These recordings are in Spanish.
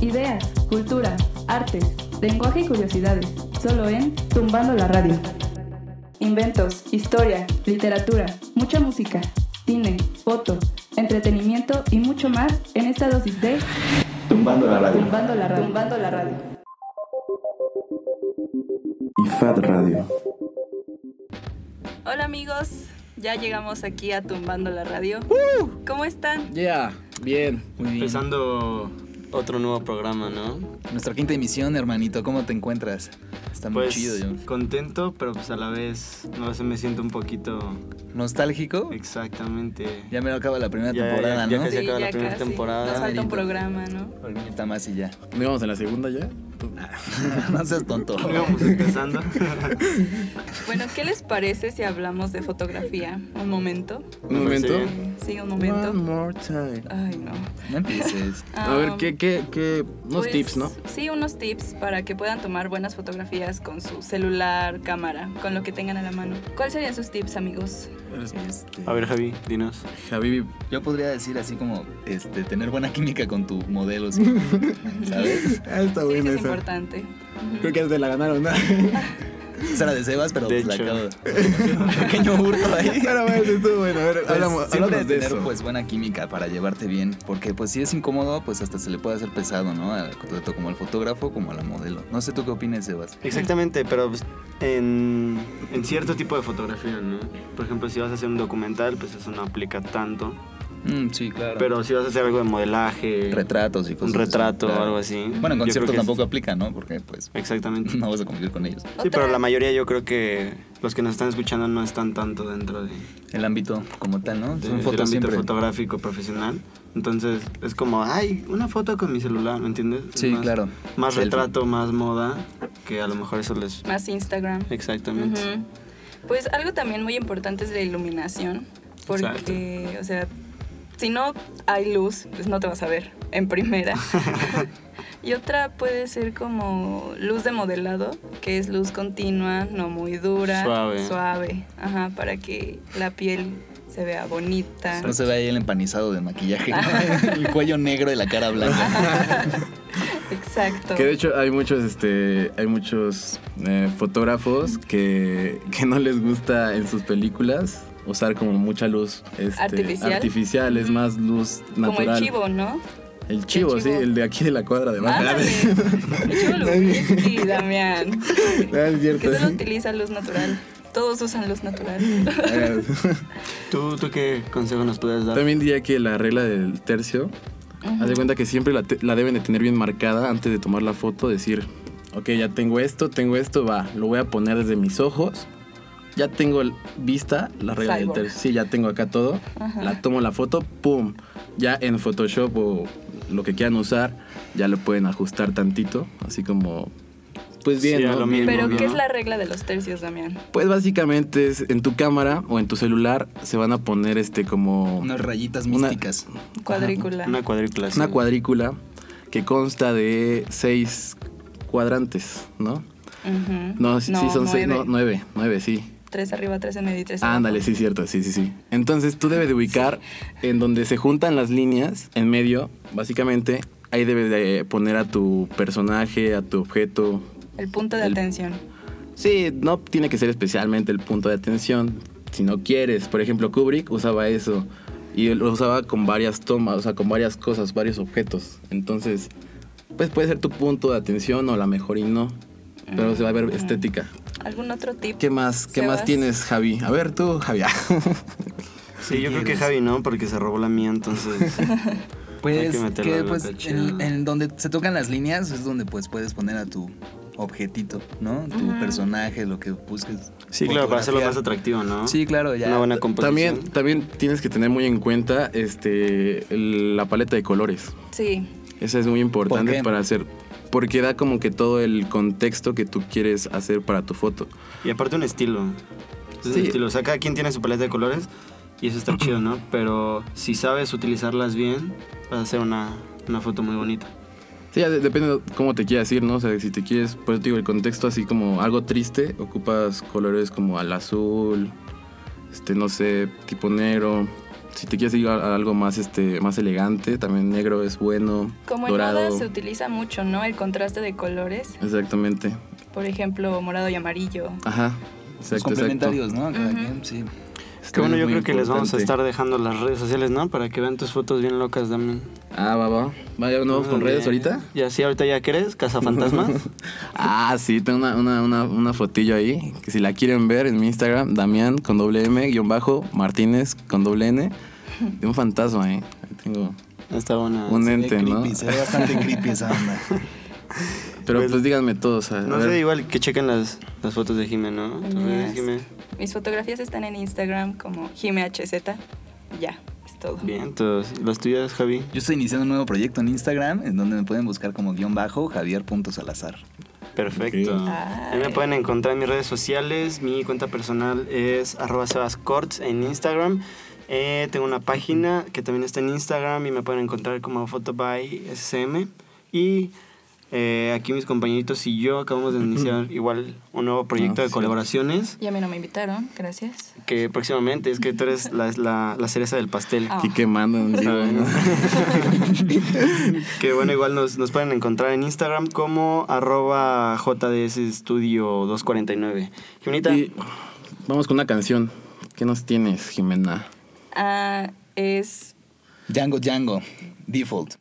Ideas, cultura, artes, lenguaje y curiosidades, solo en Tumbando la Radio. Inventos, historia, literatura, mucha música, cine, foto, entretenimiento y mucho más en esta dosis de Tumbando la radio. Tumbando la Radio. Tumbando la Radio. Y Fat Radio. Hola amigos, ya llegamos aquí a Tumbando la Radio. ¿Cómo están? Ya, bien, muy bien. Empezando otro nuevo programa, ¿no? Nuestra quinta emisión, hermanito, ¿cómo te encuentras? Está muy Pues chido, yo. contento, pero pues a la vez, no sé, me siento un poquito ¿Nostálgico? exactamente. Ya me lo acaba la primera Ya, ya, temporada, ya ¿no? casi acaba la primera casi. temporada. Nos falta un programa, ¿no? Ahorita más y ya. ¿No íbamos en la segunda ya? no seas tonto. Íbamos empezando. Bueno, ¿qué les parece si hablamos de fotografía? Un momento. ¿Un momento? Sí, un momento. One more time. Ay, no. No empieces. A ver, Ah, ¿qué, qué, qué? Unos pues, tips, ¿no? Sí, unos tips para que puedan tomar buenas fotografías con su celular, cámara, con lo que tengan a la mano. ¿Cuáles serían sus tips, amigos? Este, A ver, Javi, dinos. Javi, Yo podría decir así como, este, tener buena química con tu modelo, ¿sí? ¿sabes? ah, está sí, buena esa. Importante. Creo que hasta la ganaron, ¿no? Esa era de Sebas, pero De pues la hecho. acabo. Un pequeño hurto ahí. Pero bueno, estuvo bueno. A ver, Pues, hablamos, siempre hablamos de tener eso. pues buena química para llevarte bien, porque pues si es incómodo, pues hasta se le puede hacer pesado, ¿no? Tanto como al fotógrafo como a la modelo. No sé tú qué opinas, Sebas. Exactamente, pero pues, en, en cierto tipo de fotografía, ¿no? Por ejemplo, si vas a hacer un documental, pues eso no aplica tanto. Mm, sí, claro. Pero si vas a hacer algo de modelaje, retratos y cosas un así, retrato o algo así. Bueno, en conciertos es- tampoco aplica, ¿no? Porque pues Exactamente. no vas a convivir con ellos. Sí, Otra- pero la mayoría yo creo que los que nos están escuchando no están tanto dentro de, El ámbito como tal, ¿no? de- Son del fotos ámbito siempre. fotográfico profesional. Entonces es como, ay, una foto con mi celular, ¿me entiendes? Es Sí, más- claro. Más Selfie. retrato, más moda, que a lo mejor eso les... Más Instagram. Exactamente. Pues algo también muy importante es la iluminación, porque, o sea, si no hay luz, pues no te vas a ver en primera. y otra puede ser como luz de modelado, que es luz continua, no muy dura, Suave. suave, ajá, para que la piel se vea bonita. No se ve ahí el empanizado de maquillaje, ¿no? el cuello negro y la cara blanca. Exacto. Que de hecho hay muchos, este, hay muchos eh, fotógrafos que, que no les gusta en sus películas usar como mucha luz este, Artificial. artificial, es más luz como natural. el chivo, ¿no? El chivo, El sí, el de aquí de la cuadra de. Ándale. El chivo Lubinsky, Damián. Ah, es cierto. Que solo utiliza luz natural. Todos usan luz natural. ¿Tú, ¿Tú qué consejo nos puedes dar? También diría que la regla del tercio, haz de cuenta que siempre la, te- la deben de tener bien marcada antes de tomar la foto, decir, ok, ya tengo esto, tengo esto, va, lo voy a poner desde mis ojos, ya tengo el- vista la regla Cyborg. del tercio, sí, ya tengo acá todo, Ajá. la tomo la foto, pum, ya en Photoshop o lo que quieran usar, ya lo pueden ajustar tantito, así como, pues bien, Sí, a ¿no? lo mismo, Pero, ¿qué ¿no? es la regla de los tercios, Damián? Pues básicamente es en tu cámara o en tu celular se van a poner este como Unas rayitas Una- místicas. Cuadrícula. Una cuadrícula. sí. una cuadrícula que consta de seis cuadrantes, ¿no? Ujú. No, sí, sí son seis, no, nueve, nueve, sí. Tres arriba, tres en medio y tres Ándale, sí, cierto, sí, sí, sí. Entonces tú debes de ubicar en donde se juntan las líneas, en medio, básicamente, ahí debes de poner a tu personaje, a tu objeto. El punto de El- atención. Sí, no tiene que ser especialmente el punto de atención. Si no quieres, por ejemplo, Kubrick usaba eso. Y lo usaba con varias tomas, o sea, con varias cosas, varios objetos. Entonces, pues puede ser tu punto de atención o la mejor y no. Pero se va a ver estética. ¿Algún otro tip? ¿Qué más? ¿Qué más tienes, Javi? A ver tú, Javi. Sí, yo creo que Javi no, porque se robó la mía, entonces... Hay Pues que que pues en, en donde se tocan las líneas es donde pues puedes poner a tu objetito, ¿no? Tu personaje, lo que busques. Sí, claro, para hacerlo más atractivo, ¿no? Sí, claro, ya. Una buena composición. también, también tienes que tener muy en cuenta este, la paleta de colores. Sí. Esa es muy importante para hacer. Porque da como que todo el contexto que tú quieres hacer para tu foto. Y aparte un estilo. Es un Sí. estilo. O sea, cada quien tiene su paleta de colores y eso está chido, ¿no? Pero si sabes utilizarlas bien, vas a hacer una, una foto muy bonita. Sí, ya de- depende de cómo te quieras ir, ¿no? O sea, si te quieres, pues digo, el contexto así como algo triste, ocupas colores como al azul, este, no sé, tipo negro. Si te quieres ir a, a algo más, este, más elegante, también negro es bueno. Como en dorado. moda se utiliza mucho, ¿no? El contraste de colores. Exactamente. Por ejemplo, morado y amarillo. Ajá. Los Exacto, complementarios, ¿no? Cada Ujú. quien, sí. Que bueno, yo creo que les vamos a estar dejando las redes sociales, ¿no? Para que vean tus fotos bien locas también. Ah, va, va. Vaya, ¿no vamos con Muy redes bien. ahorita? Ya, sí, ahorita ya querés, Cazafantasmas. Ah, sí, tengo una, una, una, una fotillo ahí. Que si la quieren ver en mi Instagram, Damián con doble M, guion bajo, Martínez con doble N. De un fantasma, ¿eh? Ahí tengo Está buena. un Se ve ente, ¿no? creepy, Se ve bastante creepy esa onda. Pero Pues- pues díganme todos. a No ver. sé, igual que chequen las, las fotos de Jime, ¿no? Yes. Jime. Mis fotografías están en Instagram como JimeHZ. Ya, es todo. Bien, entonces, las tuyas, Javi. Yo estoy iniciando un nuevo proyecto en Instagram en donde me pueden buscar como guion bajo javier.salazar. Perfecto. Ok. Ahí me pueden encontrar en mis redes sociales. Mi cuenta personal es arroba sebascorts en Instagram. Eh, tengo una página que también está en Instagram y me pueden encontrar como Photoby SM. Y eh, aquí mis compañeritos y yo acabamos de iniciar igual un nuevo proyecto Ah, de sí. colaboraciones Y a mí no me invitaron, gracias. que próximamente es que tú eres la, la, la cereza del pastel. Ah. Aquí quemando ¿no? que bueno, igual nos, nos pueden encontrar en Instagram como arroba JDS Studio 249. Jimenita, Y vamos con una canción. ¿Qué nos tienes, Jimena? Ah, es Django Django, default.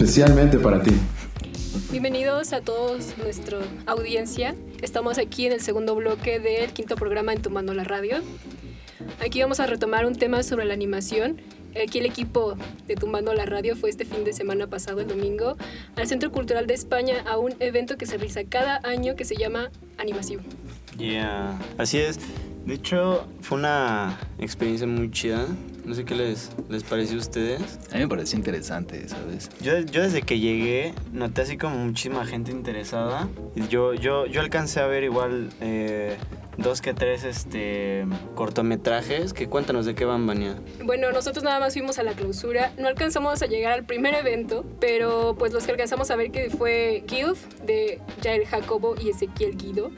Especialmente para ti. Bienvenidos a todos nuestra audiencia. Estamos aquí en el segundo bloque del quinto programa en Tomando la Radio. Aquí vamos a retomar un tema sobre la animación aquí el equipo de Tumbando la Radio fue este fin de semana pasado, el domingo, al Centro Cultural de España a un evento que se realiza cada año que se llama Animasivo. Yeah. Así es. De hecho, fue una experiencia muy chida. No sé qué les, les pareció a ustedes. A mí me pareció interesante, ¿sabes? Yo, yo desde que llegué noté así como muchísima gente interesada. Y Yo, yo, yo alcancé a ver igual eh, dos que tres este, cortometrajes. Que cuéntanos de qué van, Vania. Bueno, nosotros nada más fuimos a la clausura, no alcanzamos a llegar al primer evento, pero pues los que alcanzamos a ver que fue Gilf de Jair Jacobo y Ezequiel Guido,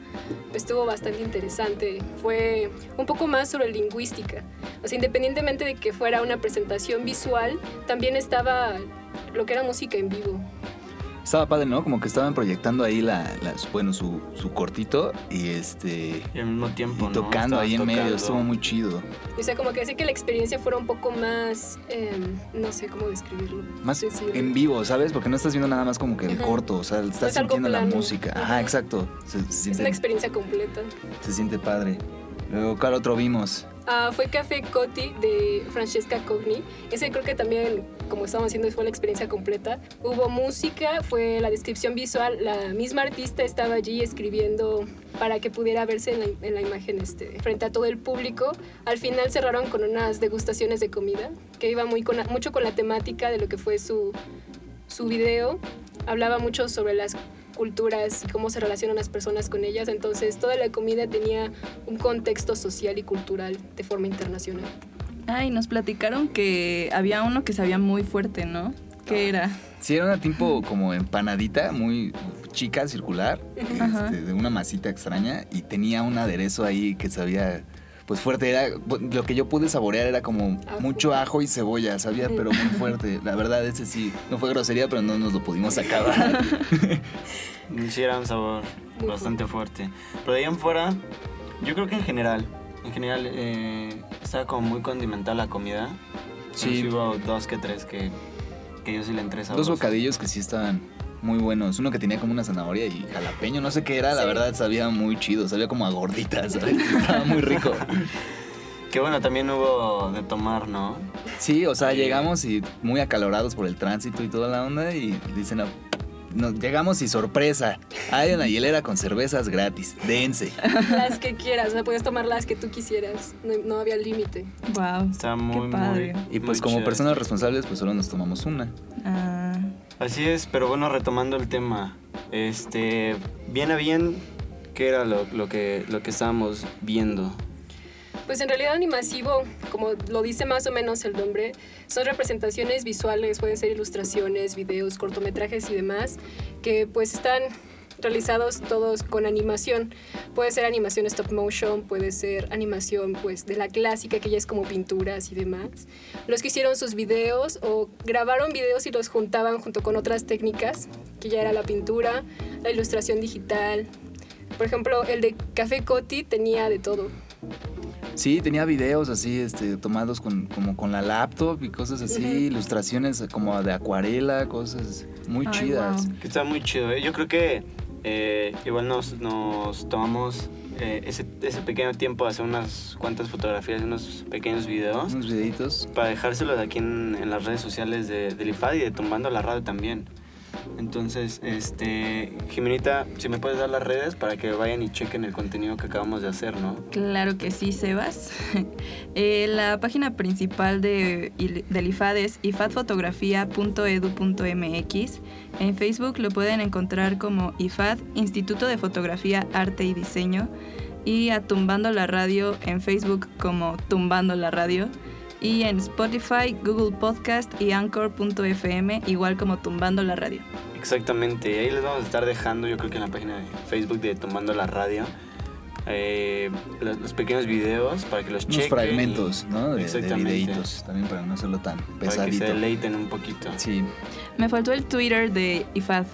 estuvo bastante interesante. Fue un poco más sobre lingüística. O independientemente de que fuera una presentación visual, también estaba lo que era música en vivo. Estaba padre, ¿no? Como que estaban proyectando ahí la, la- bueno, su, su cortito y este... Y al mismo tiempo, Y tocando ahí en medio, estuvo muy chido. O sea, como que hace que la experiencia fuera un poco más, em, no sé cómo describirlo. Más sensible. en vivo, ¿sabes? Porque no estás viendo nada más como que el Ajá. corto, o sea, estás es sintiendo la música. Ajá, Ajá. exacto. Se, se Es siente, una experiencia completa. se siente padre. Luego, ¿cuál otro vimos? Ah, fue Café Cotti de Francesca Cogni. Ese creo que también, como estábamos haciendo, fue la experiencia completa. Hubo música, fue la descripción visual. La misma artista estaba allí escribiendo para que pudiera verse en la, en la imagen este, frente a todo el público. Al final cerraron con unas degustaciones de comida que iba muy con mucho con la temática de lo que fue su, su video. Hablaba mucho sobre las culturas y cómo se relacionan las personas con ellas. Entonces, toda la comida tenía un contexto social y cultural de forma internacional. Ay, nos platicaron que había uno que sabía muy fuerte, ¿no? ¿Qué era? Sí, era una tipo como empanadita, muy chica, circular, este, de una masita extraña y tenía un aderezo ahí que sabía, pues fuerte. Era, lo que yo pude saborear era como Ajo. mucho ajo y cebolla, sabía, pero muy fuerte. La verdad, ese sí, no fue grosería, pero no nos lo pudimos acabar. Sí, era un sabor Muy bastante fuerte. Pero de ahí en fuera, yo creo que en general, en general, eh, estaba como muy condimentada la comida. Sí. Hubo dos que tres que, que yo sí le entré Dos bocadillos que sí estaban muy buenos. Uno que tenía como una zanahoria y jalapeño, no sé qué era, la verdad sabía muy chido, sabía como a gorditas, ¿sabes? Estaba muy rico. Que bueno, también hubo de tomar, ¿no? Sí, o sea, Sí. llegamos y muy acalorados por el tránsito y toda la onda y dicen, "Ah, nos llegamos y sorpresa, hay una hielera con cervezas gratis, dense. Las que quieras, o sea, puedes tomar las que tú quisieras. No, no había límite. Wow. Estaba muy, padre. muy Y pues muy como personas responsables, pues solo nos tomamos una. Ah, Así es, pero bueno, retomando el tema, este, bien a bien, ¿qué era lo, que, lo que estábamos viendo? Pues en realidad animasivo, como lo dice más o menos el nombre, son representaciones visuales, pueden ser ilustraciones, videos, cortometrajes y demás, que pues están realizados todos con animación. Puede ser animación stop motion, puede ser animación pues de la clásica que ya es como pinturas y demás. Los que hicieron sus videos o grabaron videos y los juntaban junto con otras técnicas, que ya era la pintura, la ilustración digital. Por ejemplo, el de Café Cotti tenía de todo. Sí, tenía videos así, este, tomados con, como con la laptop y cosas así, Ujú. ilustraciones como de acuarela, cosas muy Ay, chidas. wow. Que está muy chido, ¿eh? Yo creo que eh, igual nos, nos tomamos eh, ese, ese pequeño tiempo de hacer unas cuantas fotografías, unos pequeños videos, Unos videitos. para dejárselos aquí en, en las redes sociales de, del IFAD y de Tumbando la Radio también. Entonces, este, Jimenita, si me puedes dar las redes para que vayan y chequen el contenido que acabamos de hacer, ¿no? claro que sí, Sebas. Eh, la página principal de, del IFAD es ifadfotografía.edu.mx. En Facebook lo pueden encontrar como IFAD, Instituto de Fotografía, Arte y Diseño. Y a Tumbando la Radio en Facebook como Tumbando la Radio. Y en Spotify, Google Podcast y Anchor.fm, igual como Tumbando la Radio. Exactamente, ahí les vamos a estar dejando, yo creo que en la página de Facebook de Tomando la Radio, eh, los, los pequeños videos para que los Unos chequen. fragmentos, y- ¿no? De, de Exactamente. videitos, también para no hacerlo tan Para que pesadito. se deleiten un poquito. Sí, Me faltó el Twitter de IFAD,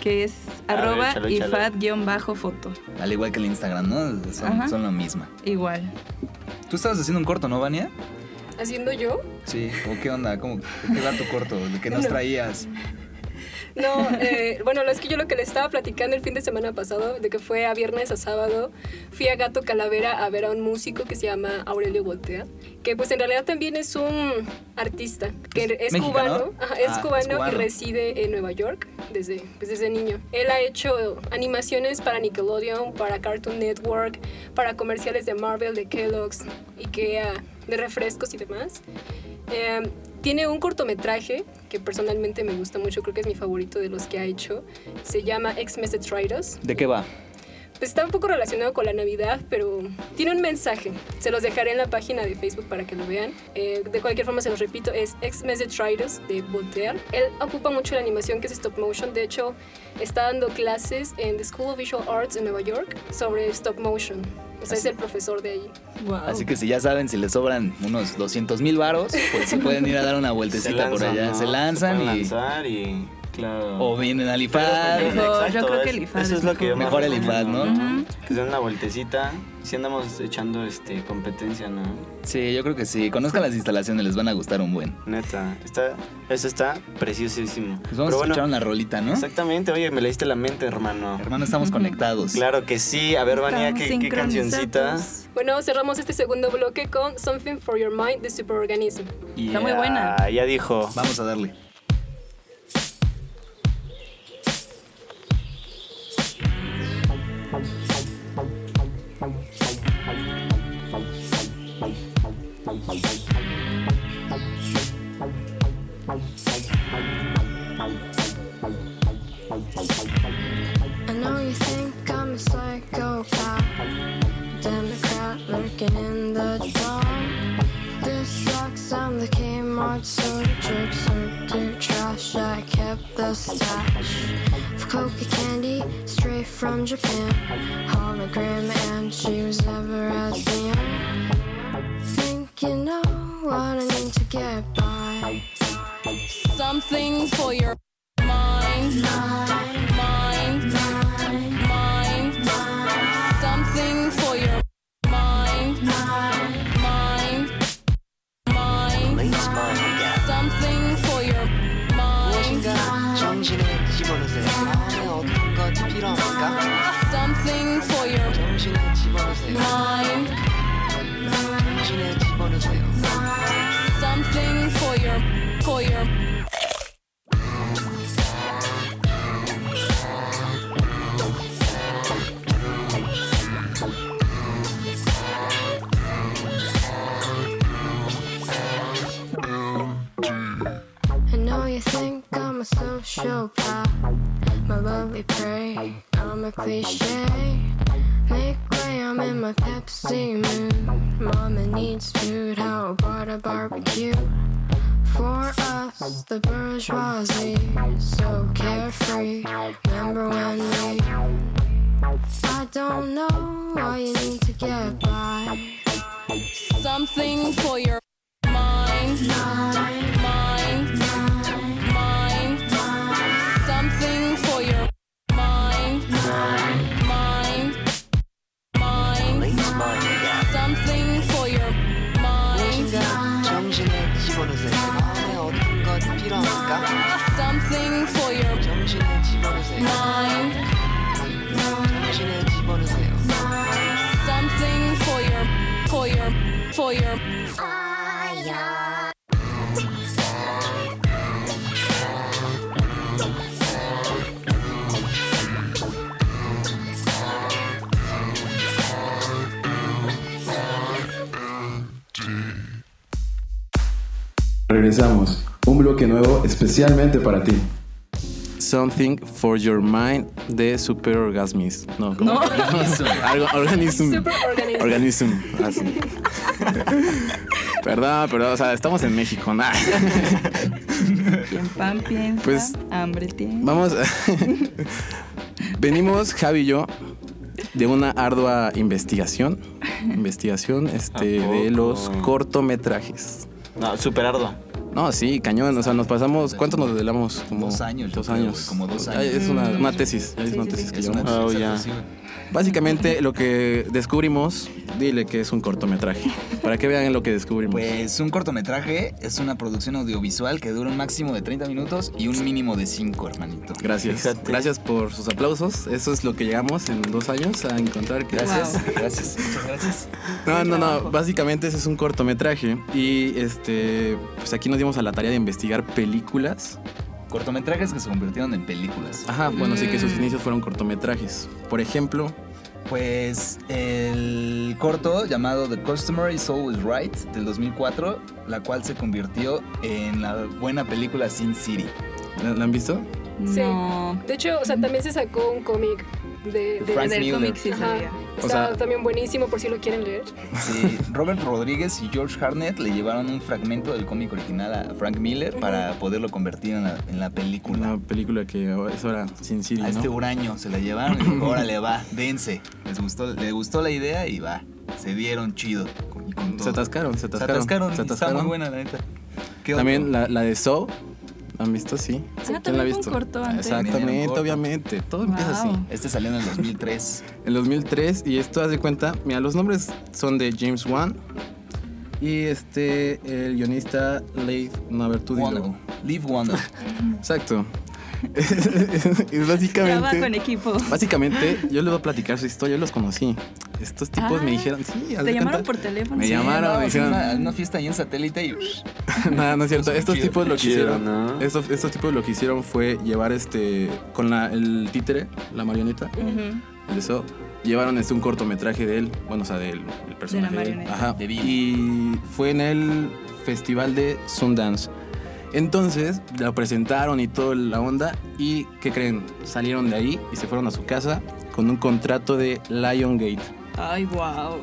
que es A arroba. IFAD-foto. al igual que el Instagram, ¿no? Son, son lo mismo. Igual. Tú estabas haciendo un corto, ¿no, Vania? Haciendo yo, Sí. ¿O qué onda? ¿Cómo, ¿De qué va tu corto? ¿De qué nos No. traías? No, eh, bueno, es que yo lo que le estaba platicando el fin de semana pasado, de que fue a viernes a sábado, fui a Gato Calavera a ver a un músico que se llama Aurelio Voltea, que pues en realidad también es un artista, que es cubano, ajá, es, Ah, es cubano y reside en Nueva York desde, pues, desde niño. Él ha hecho animaciones para Nickelodeon, para Cartoon Network, para comerciales de Marvel, de Kellogg's, IKEA, de refrescos y demás. Eh, tiene un cortometraje que personalmente me gusta mucho, creo que es mi favorito de los que ha hecho. Se llama Xmas Detritus. ¿De qué va? Pues está un poco relacionado con la Navidad, pero tiene un mensaje. Se los dejaré en la página de Facebook para que lo vean. Eh, de cualquier forma, se los repito, es Xmas Detritus de Voltaire. Él ocupa mucho la animación que es stop motion. De hecho, está dando clases en The School of Visual Arts en Nueva York sobre stop motion. O sea, es el profesor de ahí. Así que si ya saben, si les sobran unos 200 mil varos, pues se pueden ir a dar una vueltecita por allá. ¿no? Se lanzan pueden y... lanzar y, claro. O vienen al IFAD. Mejor, yo creo que el IFAD Eso es es lo que yo mejor. el IFAD, ¿no? Que se den una vueltecita. Si andamos echando este competencia, ¿no? Sí, yo creo que sí. Conozcan las instalaciones, les van a gustar un buen. Neta. Está, eso está preciosísimo. Pues vamos a escuchar una rolita, ¿no? Exactamente. Oye, me leíste la mente, hermano. Hermano, estamos conectados. Claro que sí. A ver, Vania, ¿qué, qué. Bueno, cerramos este segundo bloque con Something for Your Mind de Superorganism. Está muy buena. Ya, Ya dijo. Vamos a darle. I know you think I'm a psychopath, Democrat lurking in the dark. This sucks, I'm the Kmart soldier, circuit trash. I kept the stash of coca candy straight from Japan. Hologram, and she was never as young. Think you know what I need to get by. Something for your mind, 집어넣으세요. 마음에 어떤 것이 필요합니까? something for your 정신을 집어넣으세요. mind, Regresamos. Un bloque nuevo especialmente para ti. Something for Your Mind de Super Orgasmis. No, ¿cómo? No. Organism. Super Organism. Organism. Así. perdón, perdón. O sea, estamos en México. Nah. Quien pan piensa, Pues, hambre tiene. Vamos. Venimos, Javi y yo, de una ardua investigación. Investigación este, ¿A de los cortometrajes. No, super arduo. No, sí, cañón. O sea, nos pasamos. ¿Cuánto nos desvelamos? Como Dos años, Dos años. como dos Ya años. Es una, Mm. una tesis. ya es una tesis que llevamos. Oh, ya. sí, güey. Básicamente, lo que descubrimos, dile que es un cortometraje. Para que vean lo que descubrimos. Pues un cortometraje es una producción audiovisual que dura un máximo de 30 minutos y un mínimo de 5, hermanito. Gracias. Fíjate. Gracias por sus aplausos. Eso es lo que llegamos en dos años a encontrar que. Gracias, gracias, muchas gracias. No, no, no. Básicamente ese es un cortometraje. Y este. Pues aquí nos dimos a la tarea de investigar películas. Cortometrajes que se convirtieron en películas. Ajá, bueno, sí que sus Mm. inicios fueron cortometrajes. Por ejemplo, Pues el corto llamado The Customer is Always Right del 2004, la cual se convirtió en la buena película Sin City. ¿la, la han visto? Sí. No. De hecho, o sea, también se sacó un cómic de, de Frank Del Miller. cómic sí Ajá. sabía. O Está sea- también buenísimo por si lo quieren leer. Sí, Robert Rodríguez y George Harnett le llevaron un fragmento del cómic original a Frank Miller para poderlo convertir en la, en la película. Una película que ahora es ahora sin City, A ¿no? este huraño se la llevaron y dijo, órale, va, dense. Les gustó, le gustó la idea y va. Se dieron chido. con- con Se atascaron, se Se atascaron. atascaron, se Está atascaron. muy buena, la neta. ¿Qué También la, la de Saw. ¿La ¿Han visto? Sí. Ah, ¿Quién la ha visto? corto antes. Exactamente, corto. obviamente. Todo empieza así. Este salió en el 2003. En 2003, y esto haz de cuenta, mira, los nombres son de James Wan y este, el guionista Leigh, no, a ver, tú Wonder. dilo. Live Wonder. Exacto. es Trabajo en básicamente, equipo. básicamente, yo les voy a platicar su historia, yo los conocí. Estos tipos Ah, me dijeron, sí, Te llamaron cuenta. por teléfono. Me Sí. llamaron, No, me fue dijeron, una, una fiesta ahí en satélite y nada, no es cierto. Estos chido. tipos lo que Chido, hicieron, ¿no? estos, estos tipos lo que hicieron fue llevar este, con la, el títere, la marioneta, Ujú. eso, llevaron este un cortometraje de él, bueno, o sea, del el personaje. de él. marioneta. Ajá. De. Y fue en el festival de Sundance. Entonces, la presentaron y toda la onda. ¿Y qué creen? Salieron de ahí y se fueron a su casa con un contrato de Liongate. Ay, wow.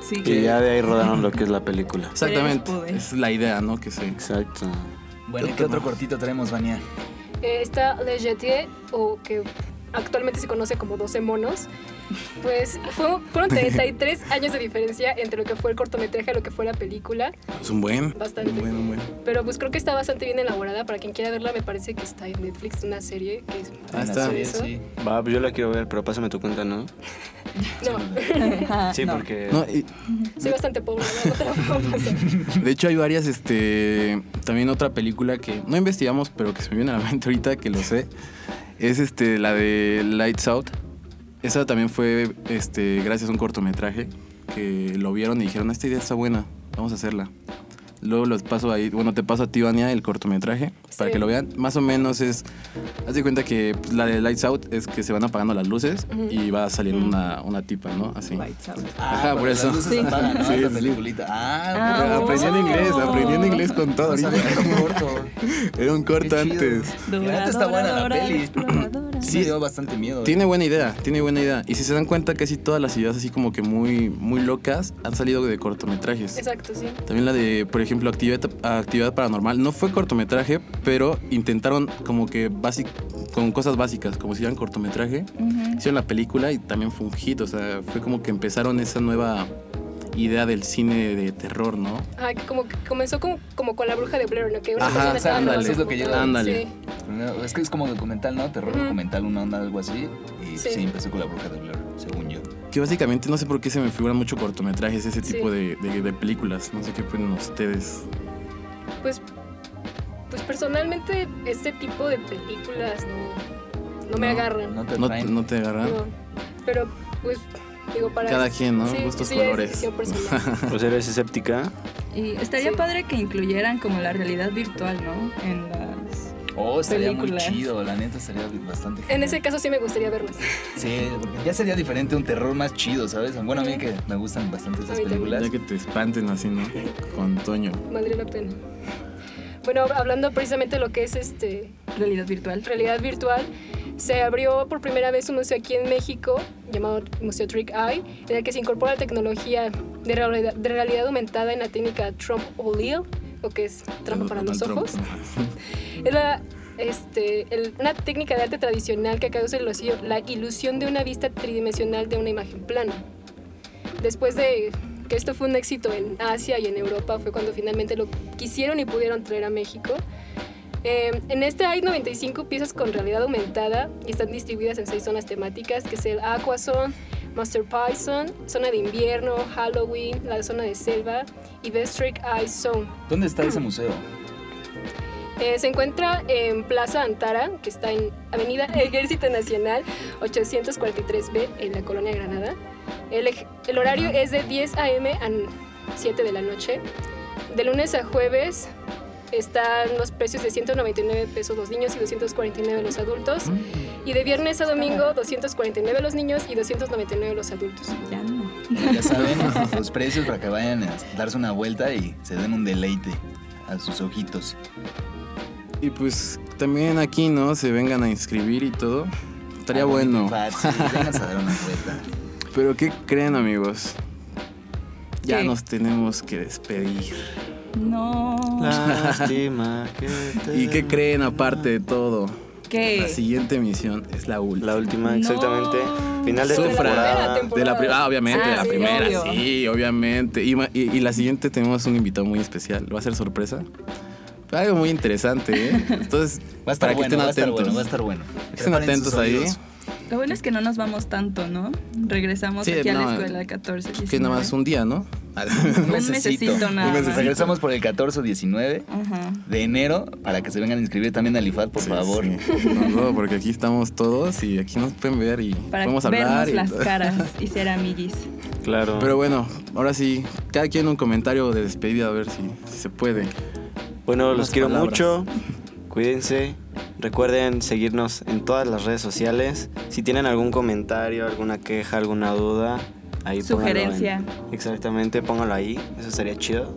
Sí, Y ya de ahí rodaron lo que es la película. Exactamente. es la idea, ¿no? Que se. Exacto. Bueno, ¿y qué otro cortito tenemos, Vania? Eh, está Le Jetier, o que actualmente se conoce como 12 monos. Pues fue- fueron 33 años de diferencia entre lo que fue el cortometraje y lo que fue la película. Es un buen. Bastante. Un buen, un buen. Pero pues creo que está bastante bien elaborada. Para quien quiera verla, me parece que está en Netflix una serie que es... Ah, está. serie, sí. Va, pues yo la quiero ver, pero pásame tu cuenta, ¿no? No, Sí, No. porque... No, y- soy bastante pobre, no, no te la puedo pasar. de hecho, hay varias. Este. También otra película que no investigamos, pero que se me viene a la mente ahorita que lo sé. Es este, la de Lights Out. Esa también fue este, gracias a un cortometraje que lo vieron y dijeron, esta idea está buena, vamos a hacerla. Luego los paso ahí, bueno, te paso a ti, Vania, el cortometraje, para que lo vean. Más o menos es, haz de cuenta que pues, la de Lights Out es que se van apagando las luces y va saliendo una, una tipa, ¿no? Así. Lights out. Ah, Ajá, por eso. Las luces Sí. apagan, ¿no? Sí, peliculita. Ah, Ah, pero- aprendiendo inglés, Oh. aprendiendo inglés con todo era corto. Era un corto Qué antes. Está buena la peli. Sí, dio bastante miedo. Tiene buena idea, tiene buena idea. Y si se dan cuenta, casi todas las ideas así como que muy, muy locas han salido de cortometrajes. Exacto, sí. También la de, por ejemplo, Actividad, Actividad Paranormal. No fue cortometraje, pero intentaron como que basic, con cosas básicas, como si hicieran cortometraje. Hicieron la película y también fue un hit. O sea, fue como que empezaron esa nueva idea del cine de terror, ¿no? Ah, que como que comenzó como, como con la bruja de Blair, ¿no? Que una Ajá, persona ándale. Es lo que yo- ándale. Sí. No, Es que es como documental, ¿no? Terror documental, una onda, algo así. Y sí. Sí. empezó con la bruja de Blair, según yo. Que básicamente no sé por qué se me figuran mucho cortometrajes, ese Sí. tipo de, de- de películas. No sé qué opinan ustedes. Pues, pues personalmente este tipo de películas no, no me agarran. No te ¿No, te agarran? No. Pero pues digo para Cada quien, ¿no? Sí, Gustos, sí, colores. Pues eres escéptica. Y estaría Sí. padre que incluyeran como la realidad virtual, ¿no? En las... Oh, estaría Películas. muy chido, la neta estaría bastante en genial. ese caso sí me gustaría verlas. Sí, porque ya sería diferente un terror más chido, ¿sabes? Bueno, a mí que me gustan bastante esas películas. Ya que te espanten así, ¿no? Con Toño. Valdría la pena. Bueno, hablando precisamente de lo que es este Realidad virtual. realidad virtual, se abrió por primera vez un museo aquí en México llamado Museo Trick Eye, en el que se incorpora tecnología de realidad, de realidad aumentada en la técnica Trump O'Leal, o que es trampa para los ojos. La- este, el- una técnica de arte tradicional que causa la la ilusión de una vista tridimensional de una imagen plana. Después de que esto fue un éxito en Asia y en Europa, fue cuando finalmente lo quisieron y pudieron traer a México. Eh, en este hay 95 piezas con realidad aumentada y están distribuidas en seis zonas temáticas, que es el Aqua Zone, Master Python, zona de invierno, Halloween, la zona de selva y Vestric Ice Zone. ¿Dónde está ese museo? Eh, se encuentra en Plaza Antara, que está en Avenida Ejército Nacional 843B en la colonia Granada. El, el horario es de 10 a.m. a 7 de la noche. De lunes a jueves están los precios de 199 pesos los niños y 249 los adultos. Y de viernes a domingo 249 los niños y 299 los adultos. Ya no. Ya saben los precios para que vayan a darse una vuelta y se den un deleite a sus ojitos. Y pues también aquí, ¿no? Se vengan a inscribir y todo. Estaría Ah, bueno. Fácil, a dar una vuelta. Pero ¿qué creen, amigos? Ya ¿Qué? nos tenemos que despedir. No. Lástima que te- ¿Y qué creen aparte de todo? ¿Qué? La siguiente emisión es la última. La última, No. exactamente. Final de Sufra. temporada. De la pri- ah, obviamente, Ah, de la sí, primera, obvio. sí, obviamente. Y, ma- y- y la siguiente tenemos un invitado muy especial. Va a ser sorpresa. Algo muy interesante, ¿eh? Entonces, Va a estar para que bueno, estén va a estar atentos. bueno, va a estar bueno. Estén Preparen atentos ahí. Lo bueno es que no nos vamos tanto, ¿no? Regresamos Sí, aquí a la escuela el 14, Que nada más un día, ¿no? Un mesecito nada más. Regresamos por el 14 o 19 Ajá. de enero para que se vengan a inscribir también al IFAD, por Sí, favor. sí. No, no, porque aquí estamos todos y aquí nos pueden ver y Para podemos hablar. vernos y- las caras y ser amiguis. Claro. Pero bueno, ahora sí, cada quien un comentario de despedida a ver si, si se puede. Bueno, los quiero palabras. mucho. Cuídense. Recuerden seguirnos en todas las redes sociales. Si tienen algún comentario, alguna queja, alguna duda, ahí pónganlo en- Sugerencia. exactamente, póngalo ahí. Eso sería chido.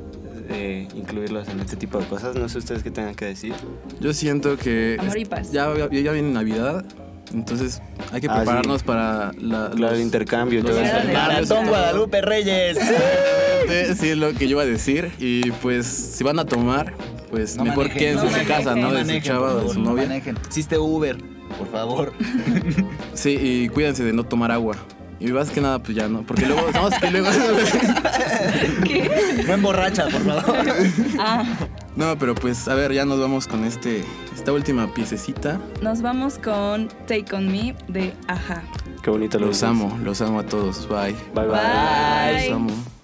eh, incluirlos en este tipo de cosas. No sé ustedes qué tengan que decir. Yo siento que Amor y paz. ya, ya, ya viene Navidad, entonces hay que Ah, prepararnos sí. para la, Claro, el los- intercambio y los. Maratón Guadalupe Reyes. Sí, sí, es lo que yo iba a decir. Y pues, si van a tomar, pues No mejor manejen, quédense no en su manejen, casa, ¿no? De su chava de su no novia. manejen. Existe Uber, por favor. Sí, y cuídense de no tomar agua. Y más que nada, pues ya, ¿no? Porque luego, no, es que luego... No emborracha, por favor. Ah, No, pero pues, a ver, ya nos vamos con este, esta última piececita. nos vamos con Take On Me de Aja. Qué bonito lo Los dices. amo, los amo a todos. Bye. Bye bye. Bye. Los amo.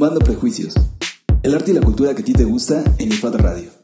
Tumbando prejuicios. El arte y la cultura que a ti te gusta en IFAT Radio.